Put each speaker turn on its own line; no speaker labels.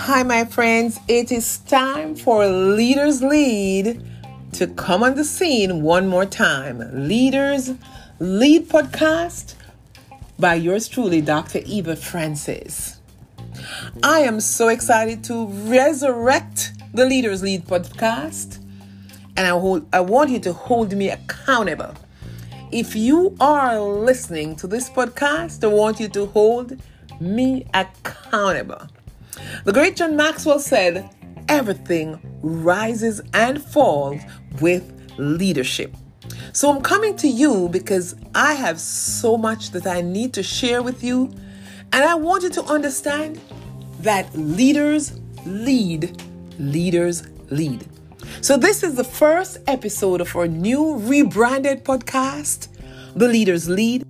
Hi, my friends. It is time for Leaders Lead to come on the scene one more time. Leaders Lead podcast by yours truly, Dr. Eva Francis. I am so excited to resurrect the Leaders Lead podcast, and I, hold, I want you to hold me accountable. If you are listening to this podcast, I want you to hold me accountable. The great John Maxwell said, Everything rises and falls with leadership. So I'm coming to you because I have so much that I need to share with you. And I want you to understand that leaders lead, leaders lead. So, this is the first episode of our new rebranded podcast, The Leaders Lead.